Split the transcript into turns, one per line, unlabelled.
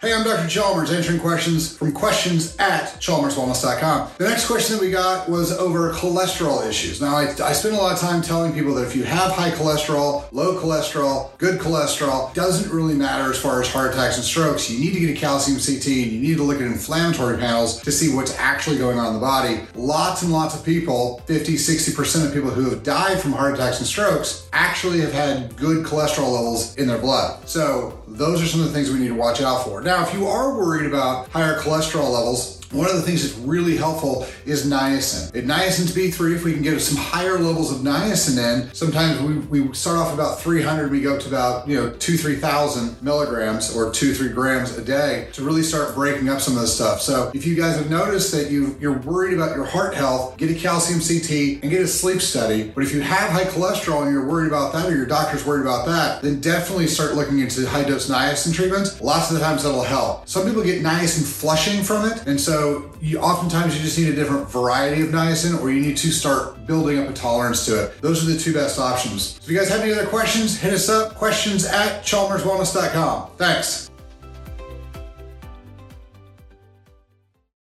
Hey, I'm Dr. Chalmers, answering questions from questions at chalmerswellness.com. The next question that we got was over cholesterol issues. Now, I, I spend a lot of time telling people that if you have high cholesterol, low cholesterol, good cholesterol, doesn't really matter as far as heart attacks and strokes. You need to get a calcium CT and you need to look at inflammatory panels to see what's actually going on in the body. Lots and lots of people, 50, 60% of people who have died from heart attacks and strokes, actually have had good cholesterol levels in their blood. So, those are some of the things we need to watch out for. Now, if you are worried about higher cholesterol levels, one of the things that's really helpful is niacin. It niacin's B3, if we can get some higher levels of niacin in, sometimes we, we start off about 300, we go to about, you know, two, 3,000 milligrams or two, three grams a day to really start breaking up some of this stuff. So if you guys have noticed that you, you're worried about your heart health, get a calcium CT and get a sleep study. But if you have high cholesterol and you're worried about that or your doctor's worried about that, then definitely start looking into high dose niacin treatments. Lots of the times that'll help. Some people get niacin flushing from it. And so so you, oftentimes you just need a different variety of niacin or you need to start building up a tolerance to it. Those are the two best options. So if you guys have any other questions, hit us up, questions at chalmerswellness.com. Thanks.